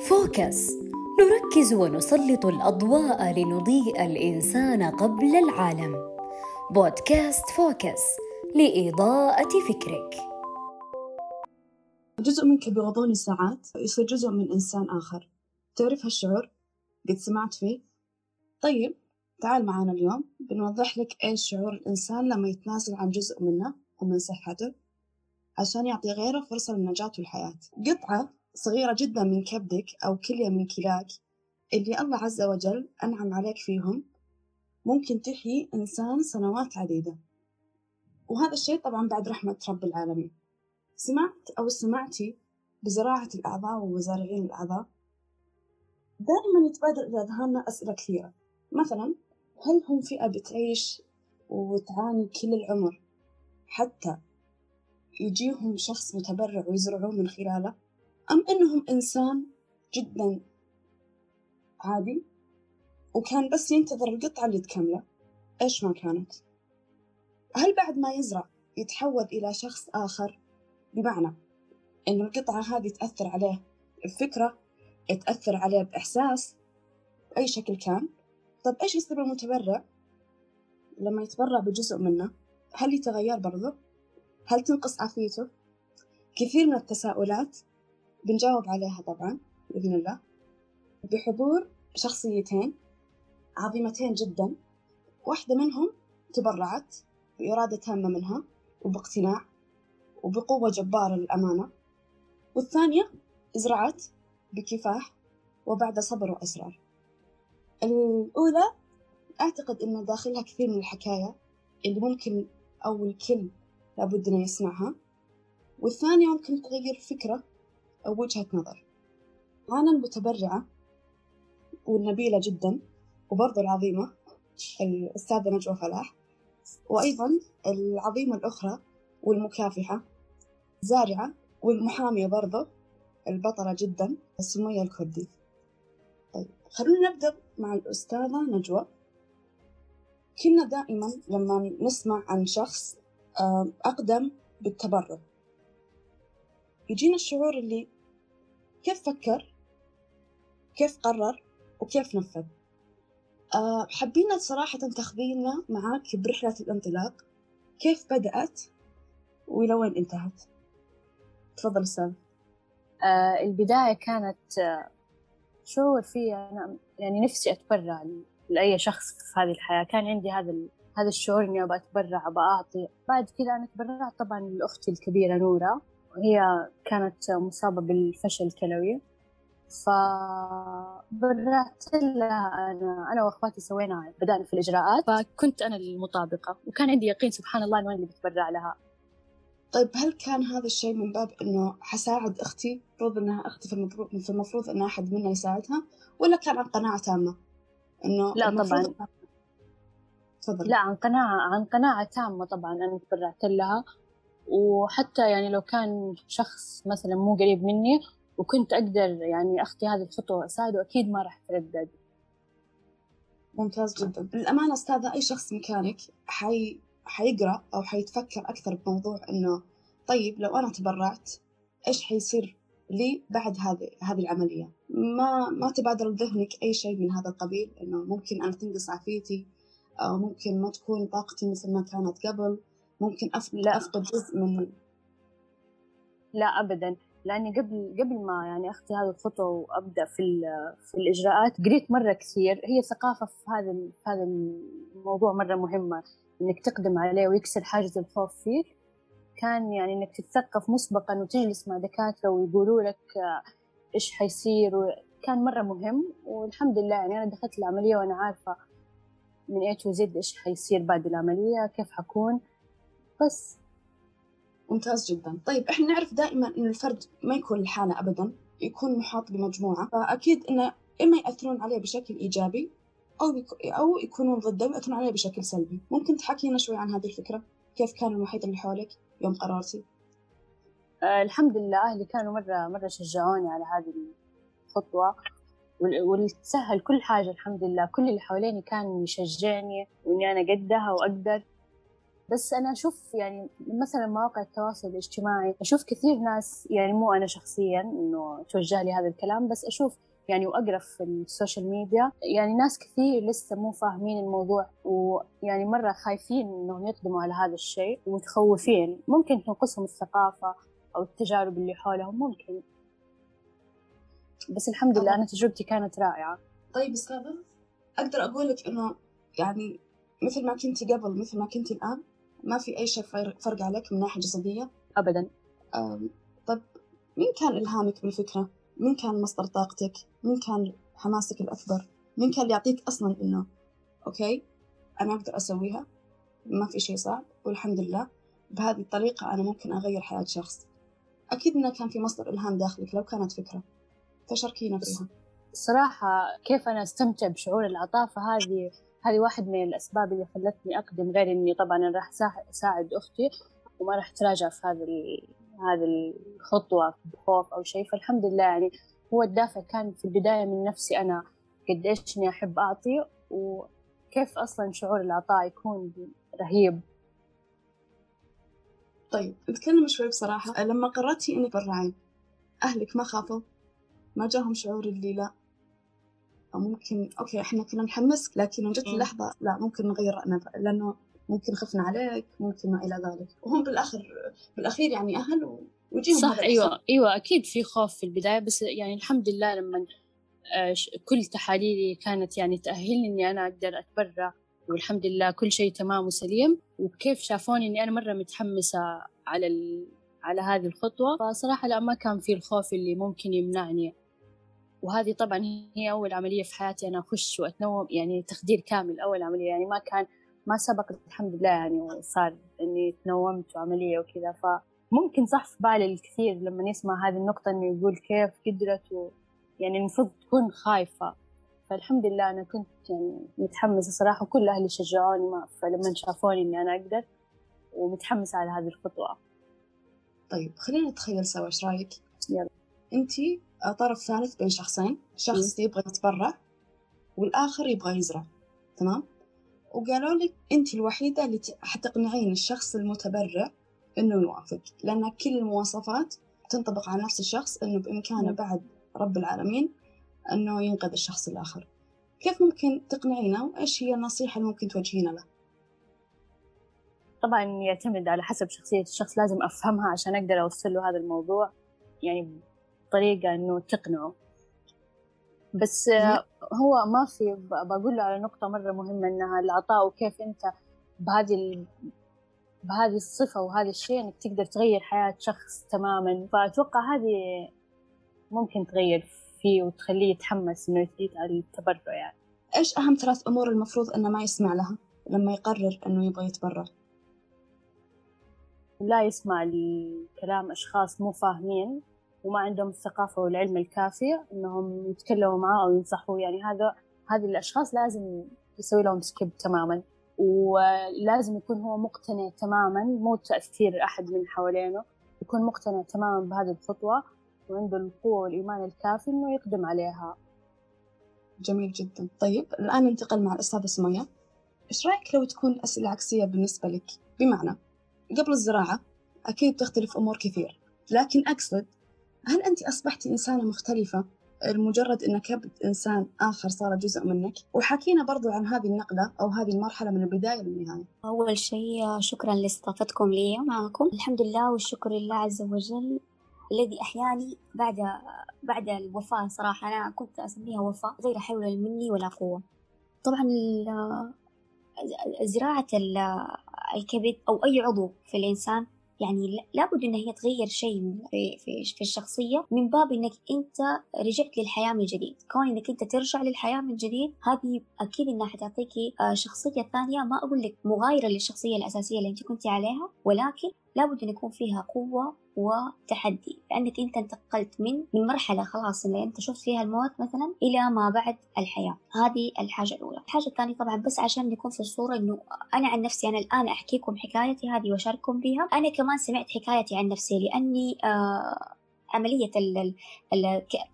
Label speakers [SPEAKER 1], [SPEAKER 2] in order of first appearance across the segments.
[SPEAKER 1] فوكس. نركز ونسلط الأضواء لنضيء الإنسان قبل العالم. بودكاست فوكس لإضاءة فكرك.
[SPEAKER 2] جزء منك بغضون ساعات يصير جزء من إنسان آخر. تعرف هالشعور؟ قد سمعت فيه؟ طيب تعال معنا اليوم. بنوضح لك إيش شعور الإنسان لما يتنازل عن جزء منه ومن صحته عشان يعطي غيره فرصة للنجاة والحياة. قطعة صغيرة جدا من كبدك أو كلية من كلاك اللي الله عز وجل أنعم عليك فيهم ممكن تحيي إنسان سنوات عديدة. وهذا الشيء طبعا بعد رحمة رب العالمين. سمعت أو سمعتي بزراعة الأعضاء ومزارعين الأعضاء؟ دائما يتبادر إلى أذهاننا أسئلة كثيرة. مثلا هل هم فئة بتعيش وتعاني كل العمر حتى يجيهم شخص متبرع ويزرعون من خلاله؟ أم إنهم إنسان جدا عادي؟ وكان بس ينتظر القطعة اللي تكمله. إيش ما كانت؟ هل بعد ما يزرع يتحول إلى شخص آخر؟ بمعنى إن القطعة هذه تأثر عليه بفكرة تأثر عليه بإحساس؟ بأي شكل كان؟ طب إيش يصير المتبرع؟ لما يتبرع بجزء منه هل يتغير برضه هل تنقص عافيته؟ كثير من التساؤلات بنجاوب عليها طبعا بإذن الله. بحضور شخصيتين عظيمتين جدا. واحدة منهم تبرعت بإرادة تامة منها وباقتناع وبقوة جبارة للأمانة. والثانية زرعت بكفاح وبعد صبر وإصرار. الأولى أعتقد أن داخلها كثير من الحكاية اللي ممكن أو الكل لابد أنه يسمعها. والثانية ممكن تغير فكرة أو وجهة نظر. أنا المتبرعة والنبيلة جدا وبرضو العظيمة الأستاذة نجوى فلاح وأيضا العظيمة الأخرى والمكافحة زارعة والمحامية برضو البطلة جدا سمية الكردي. طيب خلونا نبدأ مع الأستاذة نجوى. كنا دائما لما نسمع عن شخص أقدم بالتبرع. يجينا الشعور اللي كيف فكر؟ كيف قرر؟ وكيف نفذ؟ أه حابين صراحة تاخذينا معاك برحلة الانطلاق. كيف بدأت؟ وإلى وين انتهت؟ تفضل أستاذ.
[SPEAKER 3] أه البداية كانت آه، شعور في أنا يعني نفسي أتبرع لأي شخص في هذه الحياة. كان عندي هذا هذا الشعور إني أبغى أتبرع أبغى أعطي. بعد كذا أنا تبرعت طبعا لأختي الكبيرة نورة. هي كانت مصابة بالفشل الكلوي. فبرعت لها أنا أنا وأخواتي سوينا بدأنا في الإجراءات. فكنت أنا المطابقة وكان عندي يقين سبحان الله إنه أنا اللي بتبرع لها.
[SPEAKER 2] طيب هل كان هذا الشيء من باب إنه حساعد أختي؟ المفروض إنها أختي في المفروض في المفروض إن أحد منا يساعدها؟ ولا كان عن قناعة تامة؟ إنه
[SPEAKER 3] لا طبعا.
[SPEAKER 2] تفضل.
[SPEAKER 3] لا عن قناعة عن قناعة تامة طبعا أنا تبرعت لها. وحتى يعني لو كان شخص مثلا مو قريب مني وكنت أقدر يعني أخطي هذه الخطوة وأساعده أكيد ما راح أتردد.
[SPEAKER 2] ممتاز جدا. للأمانة أستاذة أي شخص مكانك حي... حيقرأ أو حيتفكر أكثر بموضوع إنه طيب لو أنا تبرعت إيش حيصير لي بعد هذه هذه العملية؟ ما ما تبادر لذهنك أي شيء من هذا القبيل إنه ممكن أنا تنقص عافيتي أو ممكن ما تكون طاقتي مثل ما كانت قبل. ممكن أفقد لا. أفقد جزء من
[SPEAKER 3] لا أبدا. لأني قبل قبل ما يعني أخذ هذه الخطوة وأبدأ في في الإجراءات قريت مرة كثير. هي ثقافة في هذا في هذا الموضوع مرة مهمة إنك تقدم عليه ويكسر حاجز الخوف فيك كان يعني إنك تتثقف مسبقا وتجلس مع دكاترة ويقولوا لك إيش حيصير كان مرة مهم. والحمد لله يعني أنا دخلت العملية وأنا عارفة من A to Z إيش حيصير بعد العملية كيف حكون. بس.
[SPEAKER 2] ممتاز جدا. طيب إحنا نعرف دائما إن الفرد ما يكون لحاله ابدا يكون محاط بمجموعة. فأكيد إنه إما يأثرون عليه بشكل إيجابي أو أو يكونون ضده ويأثرون عليه بشكل سلبي. ممكن تحكي لنا شوي عن هذه الفكرة؟ كيف كان المحيط اللي حولك يوم قررتي؟
[SPEAKER 3] آه الحمد لله. أهلي كانوا مرة مرة شجعوني على هذه الخطوة وتسهل كل حاجة الحمد لله. كل اللي حواليني كان يشجعني وإني أنا قدها وأقدر. بس أنا أشوف يعني مثلا مواقع التواصل الاجتماعي أشوف كثير ناس يعني مو أنا شخصيا إنه توجه لي هذا الكلام بس أشوف يعني وأقرأ في ال social media يعني ناس كثير لسه مو فاهمين الموضوع ويعني مرة خايفين إنهم يقدموا على هذا الشيء ومتخوفين. ممكن تنقصهم الثقافة أو التجارب اللي حولهم ممكن. بس الحمد لله أنا تجربتي كانت رائعة.
[SPEAKER 2] طيب أستاذة أقدر أقول لك إنه يعني مثل ما كنتي قبل مثل ما كنتي الآن ما في أي شيء فرق عليك من ناحية جسدية؟
[SPEAKER 3] أبدا.
[SPEAKER 2] طب مين كان إلهامك بالفكرة؟ مين كان مصدر طاقتك؟ مين كان حماسك الأكبر؟ مين كان اللي يعطيك أصلا إنه أوكي أنا أقدر أسويها؟ ما في شيء صعب والحمد لله. بهذه الطريقة أنا ممكن أغير حياة شخص. أكيد إنه كان في مصدر إلهام داخلك لو كانت فكرة. فشاركينا فيها.
[SPEAKER 3] صراحة كيف أنا أستمتع بشعور العطاء فهذه هذه واحد من الأسباب اللي خلتني أقدم غير إني طبعا أنا راح أساعد أختي وما راح أتراجع في هذه هذه الخطوة بخوف أو شيء. فالحمد لله يعني هو الدافع كان في البداية من نفسي أنا قديش إني أحب أعطي وكيف أصلا شعور العطاء يكون رهيب.
[SPEAKER 2] طيب نتكلم شوي بصراحة. لما قررتي إنك برعين أهلك ما خافوا؟ ما جاهم شعور اللي لا؟ أو ممكن أوكي إحنا كنا نحمسك لكن جت اللحظة لا ممكن نغير رأينا لأنه ممكن خفنا عليك ممكن ما إلى ذلك. وهم بالآخر بالأخير يعني أهل ويجيهم
[SPEAKER 3] صح أيوة أيوة أكيد في خوف في البداية بس يعني الحمد لله لما آه، كل تحاليلي كانت يعني تأهلني إني أنا أقدر أتبرع والحمد لله كل شيء تمام وسليم وكيف شافوني إني أنا مرة متحمسة على ال... على هذه الخطوة. فصراحة لا ما كان في الخوف اللي ممكن يمنعني وهذه طبعا هي أول عملية في حياتي أنا أخش وأتنوم يعني تخدير كامل أول عملية يعني ما كان ما سبق الحمد لله يعني وصار إني تنومت وعملية وكذا. فممكن صح في بالي الكثير لما يسمع هذه النقطة إنه يقول كيف قدرت و يعني المفروض تكون خايفة. فالحمد لله أنا كنت يعني متحمسة صراحة وكل أهلي شجعوني ما فلما شافوني إني أنا أقدر ومتحمسة على هذه الخطوة.
[SPEAKER 2] طيب خلينا نتخيل سوا إيش رأيك؟
[SPEAKER 3] يلا.
[SPEAKER 2] أنتي طرف ثالث بين شخصين. شخص يبغى يتبرع والآخر يبغى يزرع. تمام؟ وقالوا لك أنت الوحيدة اللي حتقنعين الشخص المتبرع إنه يوافق لأن كل المواصفات تنطبق على نفس الشخص إنه بإمكانه بعد رب العالمين إنه ينقذ الشخص الآخر. كيف ممكن تقنعينه؟ وإيش هي النصيحة اللي ممكن توجهينها له؟
[SPEAKER 3] طبعا يعتمد على حسب شخصية الشخص لازم أفهمها عشان أقدر أوصل له هذا الموضوع. يعني بطريقة إنه تقنعه. بس هو ما في بقول له على نقطة مرة مهمة إنها العطاء وكيف أنت بهذه بهذه الصفة وهذا الشيء إنك تقدر تغير حياة شخص تماما. فأتوقع هذه ممكن تغير فيه وتخليه يتحمس إنه يزيد على التبرع يعني.
[SPEAKER 2] إيش أهم ثلاث أمور المفروض إنه ما يسمع لها؟ لما يقرر إنه يبغى يتبرع؟
[SPEAKER 3] لا يسمع لكلام أشخاص مو فاهمين. وما عندهم الثقافة والعلم الكافي إنهم يتكلموا معاه أو ينصحوه. يعني هذا هذه الأشخاص لازم يسوي لهم سكيب تماما. ولازم يكون هو مقتنع تماما مو تأثير أحد من حوالينه يكون مقتنع تماما بهذه الخطوة وعنده القوة والإيمان الكافي إنه يقدم عليها.
[SPEAKER 2] جميل جدا. طيب الآن ننتقل مع الأستاذة سمية. إيش رأيك لو تكون أسئلة عكسية بالنسبة لك؟ بمعنى قبل الزراعة أكيد تختلف أمور كثير لكن أقصد هل أنت أصبحتي إنسانة مختلفة؟ لمجرد أن كبد إنسان آخر صار جزء منك؟ وحكينا برضو عن هذه النقلة أو هذه المرحلة من البداية للنهاية.
[SPEAKER 4] أول شيء شكرا لاستضافتكم لي معكم. الحمد لله والشكر لله عز وجل الذي أحياني بعد بعد الوفاة صراحة. أنا كنت أسميها وفاة غير حول مني ولا قوة. طبعا زراعة الكبد أو أي عضو في الإنسان يعني لابد إن هي تغير شيء في, في, في الشخصية من باب إنك أنت رجعت للحياة من جديد. كون إنك أنت ترجع للحياة من جديد هذه أكيد إنها حتعطيكي آه، شخصية ثانية. ما أقول لك مغايرة للشخصية الأساسية اللي أنت كنت عليها ولكن لابد أن يكون فيها قوة وتحدي لأنك أنت انتقلت من من مرحلة خلاص اللي أنت شفت فيها الموت مثلا إلى ما بعد الحياة. هذه الحاجة الأولى. الحاجة الثانية طبعا بس عشان نكون في الصورة إنه أنا عن نفسي أنا الآن أحكيكم حكايتي هذه وأشارككم بها أنا كمان سمعت حكايتي عن نفسي لأني آه عملية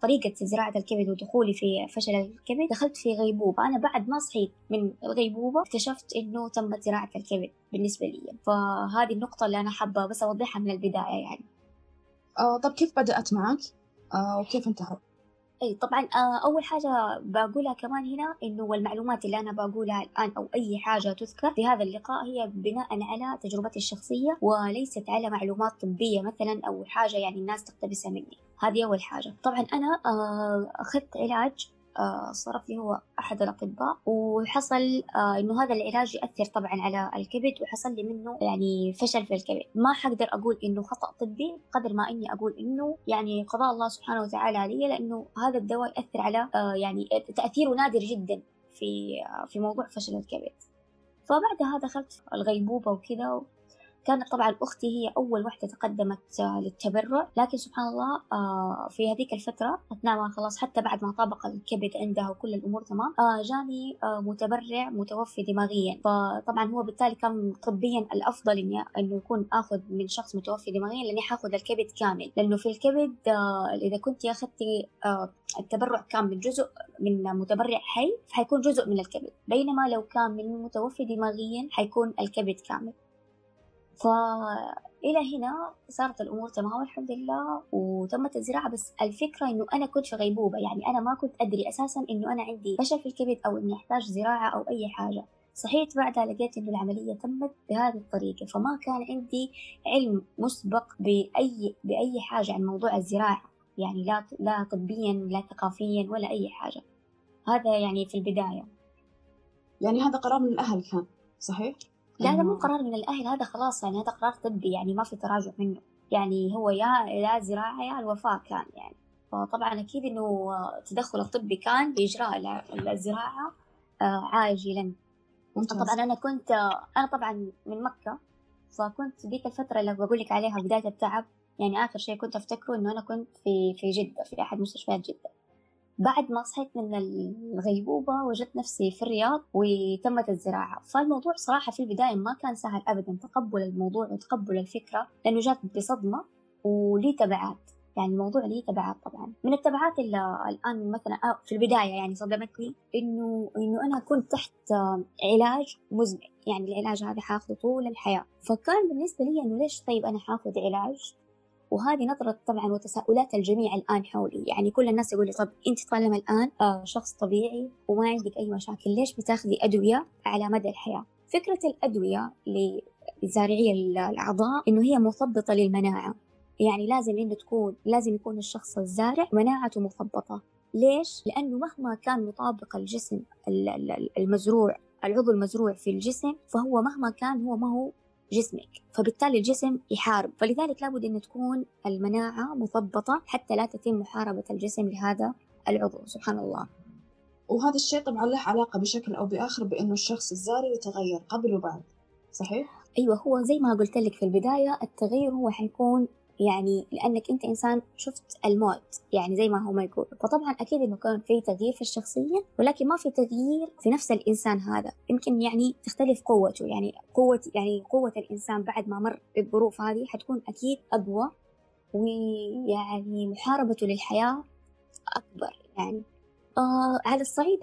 [SPEAKER 4] طريقة زراعة الكبد ودخولي في فشل الكبد دخلت في غيبوبة. أنا بعد ما صحيت من الغيبوبة اكتشفت إنه تمت زراعة الكبد بالنسبة لي. فهذه النقطة اللي أنا حابة بس أوضحها من البداية يعني.
[SPEAKER 2] آه طب كيف بدأت معك؟ آه وكيف انتهت؟
[SPEAKER 4] إي طبعا آه، أول حاجة بقولها كمان هنا إنه والمعلومات اللي أنا بقولها الآن أو أي حاجة تذكر في هذا اللقاء هي بناء على تجربتي الشخصية وليست على معلومات طبية مثلا أو حاجة يعني الناس تقتبسها مني. هذه أول حاجة. طبعا أنا آه، أخذت علاج صرف لي هو أحد الأطباء وحصل آه، إنه هذا العلاج يأثر طبعا على الكبد وحصل لي منه يعني فشل في الكبد. ما حقدر أقول إنه خطأ طبي قدر ما إني أقول إنه يعني قضاء الله سبحانه وتعالى علي لأنه هذا الدواء يأثر على آه، يعني تأثيره نادر جدا في في موضوع فشل الكبد. فبعدها دخلت الغيبوبة وكذا كانت طبعا أختي هي أول واحدة تقدمت آه، للتبرع. لكن سبحان الله آه، في هذيك الفترة أثناء ما خلاص حتى بعد ما طابق الكبد عندها وكل الأمور تمام آه، جاني متبرع متوفي دماغيا. فطبعا هو بالتالي كان طبيا الأفضل إني إنه يكون آخذ من شخص متوفي دماغيا لأني حاخذ الكبد كامل. لأنه في الكبد إذا كنت أخذتي التبرع كان من جزء من متبرع حي فحيكون جزء من الكبد. بينما لو كان من متوفي دماغيا حيكون الكبد كامل. فإلى هنا صارت الأمور تمام والحمد لله وتمت الزراعة بس الفكرة إنه أنا كنت في غيبوبة يعني أنا ما كنت أدري أساسا إنه أنا عندي فشل في الكبد أو إني أحتاج زراعة أو أي حاجة. صحيت بعدها لقيت إنه العملية تمت بهذه الطريقة فما كان عندي علم مسبق بأي بأي حاجة عن موضوع الزراعة يعني لا لا طبيا لا ثقافيا ولا أي حاجة. هذا يعني في البداية.
[SPEAKER 2] يعني هذا قرار من الأهل كان صحيح؟
[SPEAKER 4] لا هذا مو قرار من الأهل هذا خلاص يعني هذا قرار طبي يعني ما في تراجع منه. يعني هو يا يا زراعة يا الوفاة كان يعني. فطبعا أكيد إنه التدخل الطبي كان بإجراء الزراعة آه، عاجلا. طبعا أنا كنت أنا طبعا من مكة فكنت ذيك الفترة اللي بقول لك عليها بداية التعب يعني آخر شيء كنت أفتكره إنه أنا كنت في في جدة في أحد مستشفيات جدة. بعد ما صحيت من الغيبوبة وجدت نفسي في الرياض وتمت الزراعة. فالموضوع صراحة في البداية ما كان سهل أبدا تقبل الموضوع وتقبل الفكرة لأنه جات بصدمة ولي تبعات. يعني الموضوع ليه تبعات طبعا. من التبعات اللي الآن مثلا آه، في البداية يعني صدمتني إنه إنه أنا كنت تحت علاج مزمن. يعني العلاج هذا حاخذه طول الحياة. فكان بالنسبة لي إنه ليش طيب أنا حاخذ علاج؟ وهذه نظرة طبعا وتساؤلات الجميع الآن حولي. يعني كل الناس يقول لي طب أنت طالما الآن؟ آه شخص طبيعي وما عندك أي مشاكل. ليش بتاخذي أدوية على مدى الحياة؟ فكرة الأدوية لزارعي الأعضاء إنه هي مثبطة للمناعة. يعني لازم إنه تكون لازم يكون الشخص الزارع مناعته مثبطة ليش؟ لأنه مهما كان مطابق الجسم المزروع العضو المزروع في الجسم فهو مهما كان هو ما هو جسمك فبالتالي الجسم يحارب. فلذلك لابد أن تكون المناعة مثبطة حتى لا تتم محاربة الجسم لهذا العضو. سبحان الله.
[SPEAKER 2] وهذا الشيء طبعا له علاقة بشكل أو بآخر بأنه الشخص الزارع يتغير قبل وبعد صحيح؟
[SPEAKER 4] أيوة هو زي ما قلت لك في البداية التغير هو حيكون يعني لأنك أنت إنسان شفت الموت يعني زي ما هم يقولوا فطبعا أكيد إنه كان في تغيير في الشخصية ولكن ما في تغيير في نفس الإنسان هذا. يمكن يعني تختلف قوته يعني قوة يعني قوة الإنسان بعد ما مر بالظروف هذه حتكون أكيد أقوى ويعني محاربته للحياة أكبر. يعني آه على الصعيد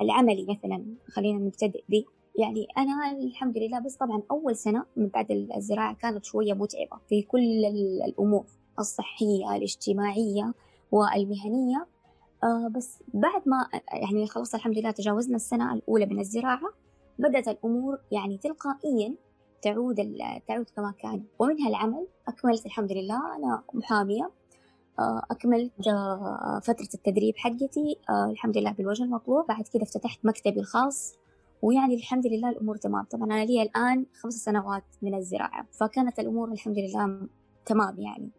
[SPEAKER 4] العملي مثلا خلينا نبتدئ به. يعني أنا الحمد لله بس طبعا أول سنة من بعد الزراعة كانت شوية متعبة في كل الأمور الصحية الاجتماعية والمهنية. آه بس بعد ما يعني خلاص الحمد لله تجاوزنا السنة الأولى من الزراعة بدأت الأمور يعني تلقائيا تعود تعود كما كان. ومنها العمل أكملت الحمد لله أنا محامية. آه، أكملت آه، فترة التدريب حقتي. الحمد لله بالوجه المطلوب. بعد كده افتتحت مكتبي الخاص. ويعني الحمد لله الأمور تمام. طبعا أنا لي الآن خمس سنوات من الزراعة فكانت الأمور الحمد لله تمام يعني.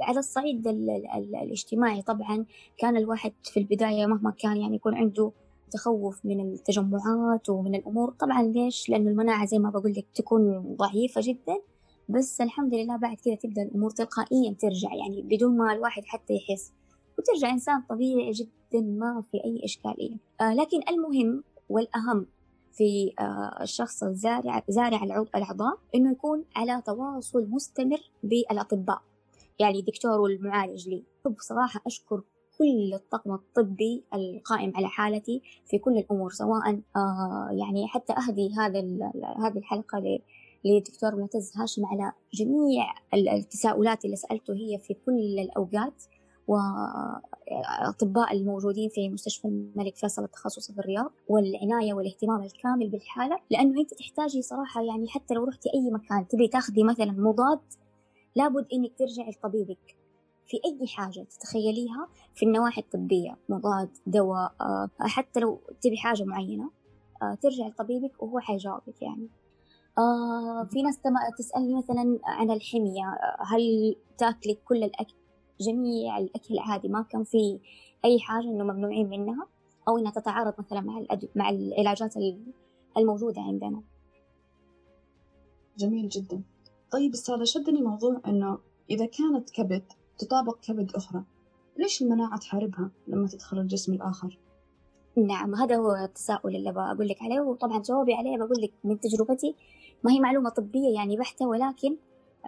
[SPEAKER 4] على الصعيد ال ال ال الاجتماعي طبعا كان الواحد في البداية مهما كان يعني يكون عنده تخوف من التجمعات ومن الأمور. طبعا ليش؟ لأنه المناعة زي ما بقول لك تكون ضعيفة جدا بس الحمد لله بعد كده تبدأ الأمور تلقائيا ترجع يعني بدون ما الواحد حتى يحس. وترجع إنسان طبيعي جدا ما في أي إشكالية. آه لكن المهم والأهم في آه، الشخص الزارع زارع الأعضاء إنه يكون على تواصل مستمر بالأطباء. يعني دكتور والمعالج لي. أحب صراحة أشكر كل الطاقم الطبي القائم على حالتي في كل الأمور سواء آه يعني حتى أهدي هذا هذه الحلقة للدكتور معتز هاشم على جميع التساؤلات اللي سألته هي في كل الأوقات. وأطباء الموجودين في مستشفى الملك فيصل التخصص في الرياض والعناية والاهتمام الكامل بالحالة لأنه أنت تحتاجي صراحة يعني حتى لو رحتي أي مكان تبي تاخذي مثلا مضاد لابد إنك ترجعي لطبيبك في أي حاجة تتخيليها في النواحي الطبية مضاد دواء آه، حتى لو تبي حاجة معينة آه، ترجع لطبيبك وهو حيجاوبك يعني. آه في ناس تسألني مثلا عن الحمية هل تاكلي كل الأكل؟ جميع الأكل عادي ما كان في أي حاجة إنه ممنوعين منها أو إنها تتعارض مثلا مع الأدو... مع العلاجات الموجودة عندنا
[SPEAKER 2] جميل جدا طيب أستاذة شدني موضوع إنه إذا كانت كبد تطابق كبد أخرى ليش المناعة تحاربها لما تدخل الجسم الآخر؟
[SPEAKER 4] نعم هذا هو التساؤل اللي بقول لك عليه وطبعا جوابي عليه بقول لك من تجربتي ما هي معلومة طبية يعني بحتة ولكن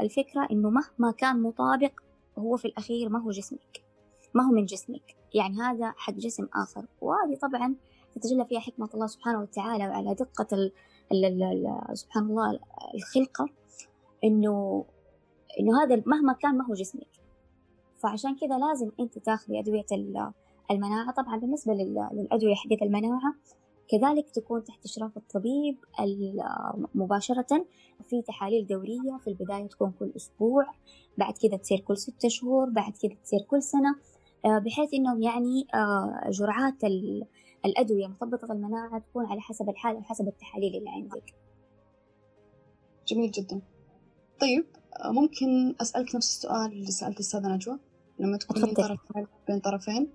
[SPEAKER 4] الفكرة إنه مهما كان مطابق هو في الأخير ما هو جسمك ما هو من جسمك. يعني هذا حق جسم آخر. وهذه طبعا تتجلى فيها حكمة الله سبحانه وتعالى وعلى دقة ال ال ال سبحان الله الخلقة إنه إنه هذا مهما كان ما هو جسمك. فعشان كذا لازم أنت تاخذي أدوية المناعة. طبعا بالنسبة للأدوية حقت المناعة كذلك تكون تحت إشراف الطبيب مباشرة في تحاليل دورية. في البداية تكون كل أسبوع بعد كذا تصير كل ستة شهور بعد كذا تصير كل سنة آه، بحيث إنهم يعني آه، جرعات الأدوية مثبطة المناعة تكون على حسب الحالة وحسب التحاليل اللي عندك.
[SPEAKER 2] جميل جدا. طيب آه، ممكن أسألك نفس السؤال اللي سألت الأستاذة نجوى؟ لما تكونين طرف بين طرفين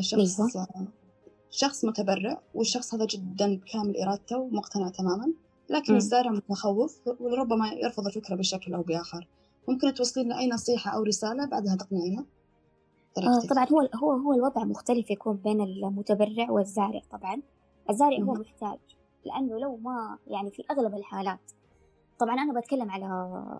[SPEAKER 2] شخص أيوة. شخص متبرع والشخص هذا جدا بكامل إرادته ومقتنع تماما لكن الزارع متخوف وربما يرفض الفكرة بشكل أو بآخر. ممكن توصلين له أي نصيحة أو رسالة بعدها تقنعينها
[SPEAKER 4] آه طبعا هو هو هو الوضع مختلف يكون بين المتبرع والزارع طبعا. الزارع هو محتاج لأنه لو ما يعني في أغلب الحالات طبعا أنا بتكلم على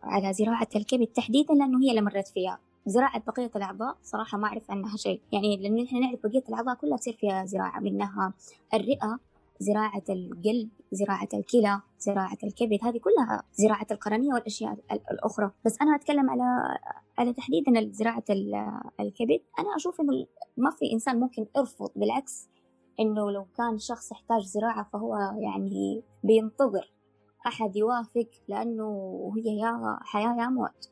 [SPEAKER 4] على زراعة الكبد تحديدا لأنه هي اللي مرت فيها. زراعة بقية الأعضاء صراحة ما أعرف عنها شيء. يعني لأن إحنا نعرف بقية الأعضاء كلها تصير فيها زراعة منها الرئة زراعة القلب زراعة الكلى زراعة الكبد هذه كلها زراعة القرنية والأشياء الأخرى. بس أنا أتكلم على على تحديدا زراعة الكبد. أنا أشوف إنه ما في إنسان ممكن يرفض بالعكس إنه لو كان شخص يحتاج زراعة فهو يعني بينتظر أحد يوافق لأنه هي يا حياة يا موت.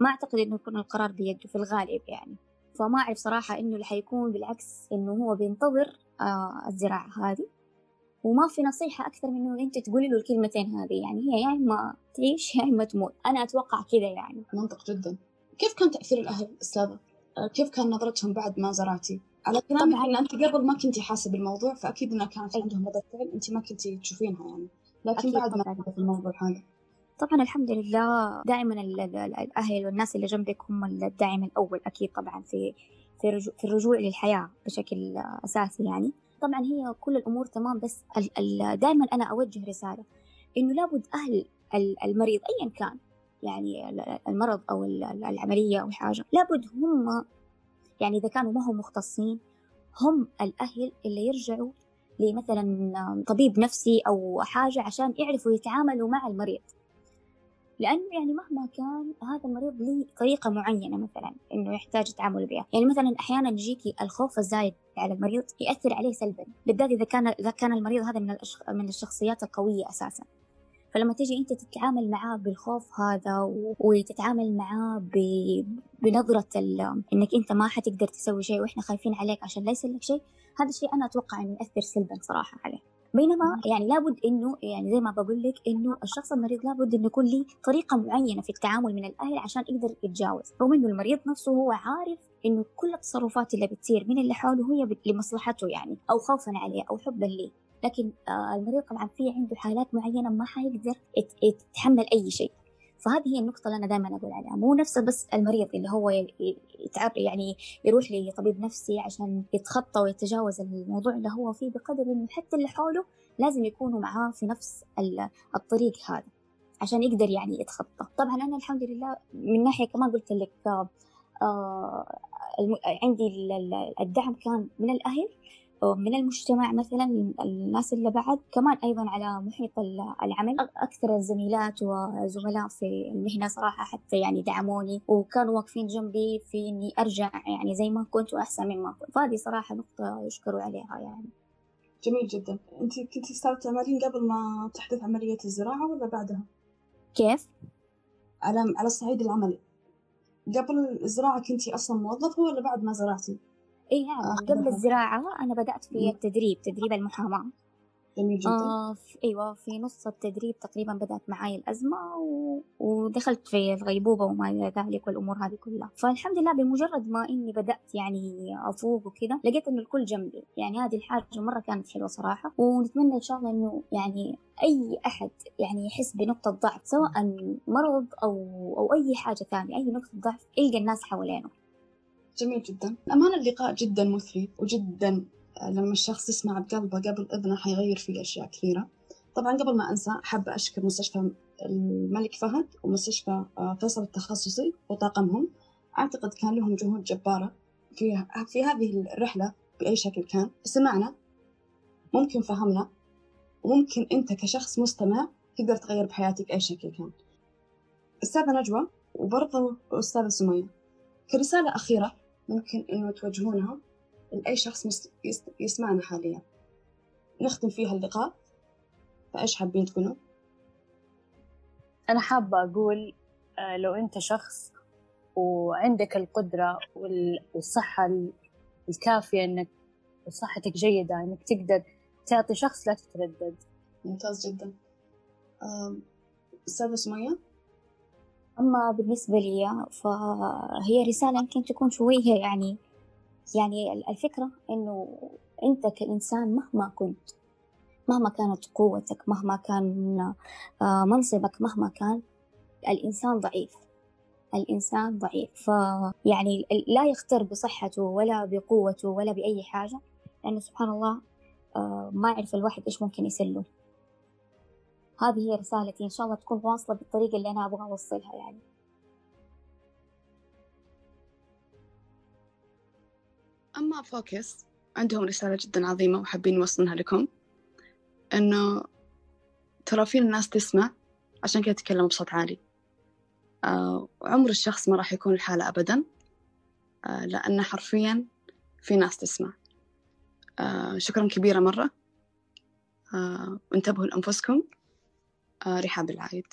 [SPEAKER 4] ما أعتقد إنه يكون القرار بيده في الغالب يعني. فما أعرف صراحة إنه اللي حيكون بالعكس إنه هو بينتظر آه الزراعة هذه. وما في نصيحة أكثر من إنه أنت تقولي له الكلمتين هذه يعني. هي يا إما تعيش يا إما تموت. أنا أتوقع كذا يعني.
[SPEAKER 2] منطق جدا. كيف كان تأثير الأهل أستاذة؟ آه، كيف كان نظرتهم بعد ما زرعتي؟ على كلامك إن أنت قبل ما كنتي حاسة بالموضوع فأكيد إنها كانت عندهم ردة فعل أنت ما كنتي تشوفينها يعني. لكن بعد ما في الموضوع هذا.
[SPEAKER 4] طبعا الحمد لله دائما الأهل والناس اللي جنبك هم الداعم الأول أكيد طبعا في في رجوع, في الرجوع للحياة بشكل أساسي يعني. طبعا هي كل الأمور تمام بس دائما أنا أوجه رسالة إنه لابد أهل المريض أيا كان يعني المرض أو العملية أو حاجة لابد هم يعني إذا كانوا ما هم مختصين هم الأهل اللي يرجعوا لمثلا طبيب نفسي أو حاجة عشان يعرفوا يتعاملوا مع المريض. لأنه يعني مهما كان هذا المريض له طريقة معينة مثلا إنه يحتاج التعامل بها. يعني مثلا أحيانا يجيكي الخوف الزايد على المريض يأثر عليه سلبا بالذات إذا كان إذا كان المريض هذا من من الشخصيات القوية أساسا. فلما تيجي أنت تتعامل معاه بالخوف هذا وتتعامل معاه بنظرة إنك أنت ما حتقدر تسوي شيء وإحنا خايفين عليك عشان لا يصير لك شيء هذا الشيء أنا أتوقع إنه يأثر سلبا صراحة عليه. بينما يعني لابد إنه يعني زي ما بقول لك إنه الشخص المريض لابد إنه يكون له طريقة معينة في التعامل من الأهل عشان يقدر يتجاوز. رغم إنه المريض نفسه هو عارف إنه كل التصرفات اللي بتصير من اللي حوله هي لمصلحته يعني أو خوفا عليه أو حبا ليه. لكن آه، المريض طبعا في عنده حالات معينة ما حيقدر يتحمل أي شيء. فهذه هي النقطة اللي أنا دائما أقول عليها. مو نفس بس المريض اللي هو يتعب يعني يروح لطبيب نفسي عشان يتخطى ويتجاوز الموضوع اللي هو فيه بقدر إنه حتى اللي حوله لازم يكونوا معاه في نفس الطريق هذا عشان يقدر يعني يتخطى. طبعا أنا الحمد لله من ناحية كمان قلت لك آه عندي الدعم كان من الأهل من المجتمع مثلا الناس اللي بعد كمان أيضا على محيط العمل أكثر الزميلات وزملاء في المهنة صراحة حتى يعني دعموني وكانوا واقفين جنبي في إني أرجع يعني زي ما كنت وأحسن مما كنت فهذه صراحة نقطة يشكروا عليها يعني
[SPEAKER 2] جميل جدا أنت كنتي صارت تعملين قبل ما تحدث عملية الزراعة ولا بعدها؟
[SPEAKER 4] كيف؟
[SPEAKER 2] على على الصعيد العملي قبل الزراعة كنتي أصلا موظفة ولا بعد ما زرعتي؟
[SPEAKER 4] اي نعم آه قبل الزراعة أنا بدأت في التدريب تدريب المحاماة.
[SPEAKER 2] جميل جدا.
[SPEAKER 4] آه في أيوة في نص التدريب تقريبا بدأت معاي الأزمة و... ودخلت في الغيبوبة وما إلى ذلك والأمور هذه كلها. فالحمد لله بمجرد ما إني بدأت يعني أفوق وكذا لقيت إنه الكل جنبي. يعني هذه الحاجة مرة كانت حلوة صراحة ونتمنى إن شاء الله إنه يعني أي أحد يعني يحس بنقطة ضعف سواء مرض أو أو أي حاجة ثانية أي نقطة ضعف يلقى الناس حوالينه.
[SPEAKER 2] جميل جدا. أمانة اللقاء جدا مثري وجدا لما الشخص يسمع بقلبه قبل إذنه حيغير فيه أشياء كثيرة. طبعا قبل ما أنسى حابة أشكر مستشفى الملك فهد ومستشفى آه، فيصل التخصصي وطاقمهم. أعتقد كان لهم جهود جبارة في, في هذه الرحلة بأي شكل كان. سمعنا ممكن فهمنا وممكن أنت كشخص مستمع تقدر تغير بحياتك بأي شكل كان. أستاذة نجوى وبرضه أستاذة سمية كرسالة أخيرة ممكن إنه توجهونها لأي شخص يسمعنا حاليا. نختم فيها اللقاء. فإيش حابين تقولوا؟
[SPEAKER 3] أنا حابة أقول آه، لو أنت شخص وعندك القدرة والصحة الكافية إنك وصحتك جيدة إنك تقدر تعطي شخص لا تتردد.
[SPEAKER 2] ممتاز جدا. أستاذة سمية؟
[SPEAKER 4] أما بالنسبة لي فهي رسالة يمكن تكون شوية يعني يعني الفكرة إنه أنت كإنسان مهما كنت مهما كانت قوتك مهما كان آه، منصبك مهما كان الإنسان ضعيف الإنسان ضعيف. فيعني لا يختر بصحته ولا بقوته ولا بأي حاجة لأنه سبحان الله آه، ما يعرف الواحد إيش ممكن يسله. هذه هي رسالتي. إن شاء الله تكون واصلة بالطريقة اللي أنا أبغى أوصلها يعني.
[SPEAKER 2] أما فوكس عندهم رسالة جدا عظيمة وحابين نوصلها لكم. إنه ترى في الناس تسمع عشان كذا تتكلم بصوت عالي. آه عمر الشخص ما راح يكون الحالة أبدا آه لأن حرفيا في ناس تسمع. آه شكرا كبيرة مرة. آه وانتبهوا لأنفسكم. رحاب العايد